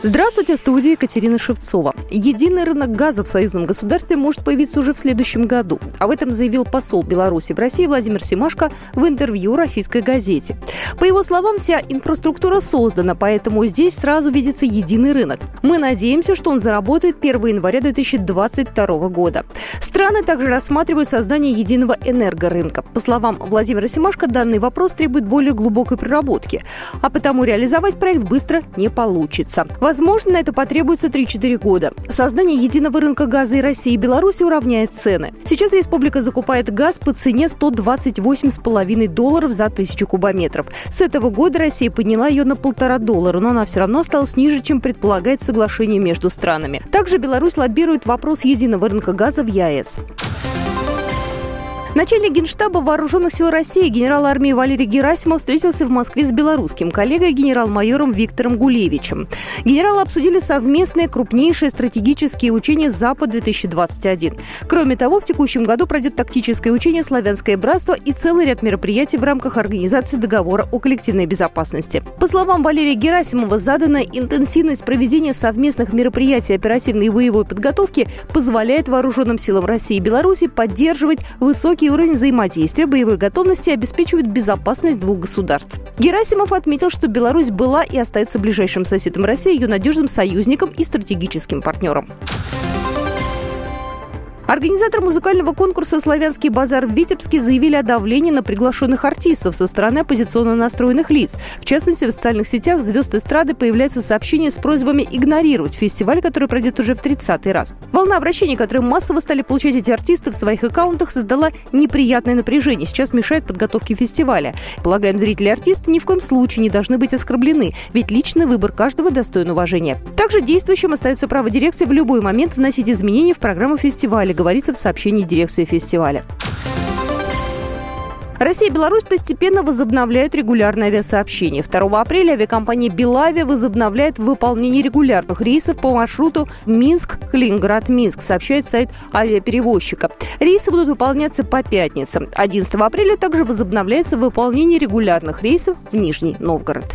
Здравствуйте, в студии Екатерина Шевцова. Единый рынок газа в союзном государстве может появиться уже в следующем году. Об этом заявил посол Беларуси в России Владимир Семашко в интервью российской газете. По его словам, вся инфраструктура создана, поэтому здесь сразу видится единый рынок. Мы надеемся, что он заработает 1 января 2022 года. Страны также рассматривают создание единого энергорынка. По словам Владимира Семашко, данный вопрос требует более глубокой проработки, а потому реализовать проект быстро не получится. Возможно, на это потребуется 3-4 года. Создание единого рынка газа и России и Беларуси уравняет цены. Сейчас республика закупает газ по цене 128,5 долларов за тысячу кубометров. С этого года Россия подняла ее на полтора доллара, но она все равно осталась ниже, чем предполагает соглашение между странами. Также Беларусь лоббирует вопрос единого рынка газа в ЕАЭС. Начальник Генштаба Вооруженных сил России генерал армии Валерий Герасимов встретился в Москве с белорусским коллегой генерал-майором Виктором Гулевичем. Генералы обсудили совместные крупнейшие стратегические учения «Запад-2021». Кроме того, в текущем году пройдет тактическое учение «Славянское братство» и целый ряд мероприятий в рамках организации договора о коллективной безопасности. По словам Валерия Герасимова, заданная интенсивность проведения совместных мероприятий оперативной и боевой подготовки позволяет вооруженным силам России и Беларуси поддерживать высокий высокий уровень взаимодействия, боевой готовности обеспечивает безопасность двух государств. Герасимов отметил, что Беларусь была и остается ближайшим соседом России, ее надежным союзником и стратегическим партнером. Организатор музыкального конкурса «Славянский базар» в Витебске заявили о давлении на приглашенных артистов со стороны оппозиционно настроенных лиц. В частности, в социальных сетях звезд эстрады появляются сообщения с просьбами игнорировать фестиваль, который пройдет уже в 30-й раз. Волна обращений, которые массово стали получать эти артисты в своих аккаунтах, создала неприятное напряжение. Сейчас мешает подготовке фестиваля. Полагаем, зрители и артисты ни в коем случае не должны быть оскорблены, ведь личный выбор каждого достоин уважения. Также действующим остается право дирекции в любой момент вносить изменения в программу фестиваля, говорится в сообщении дирекции фестиваля. Россия и Беларусь постепенно возобновляют регулярные авиасообщения. 2 апреля авиакомпания «Белавия» возобновляет выполнение регулярных рейсов по маршруту Минск-Калининград-Минск, сообщает сайт авиаперевозчика. Рейсы будут выполняться по пятницам. 11 апреля также возобновляется выполнение регулярных рейсов в Нижний Новгород.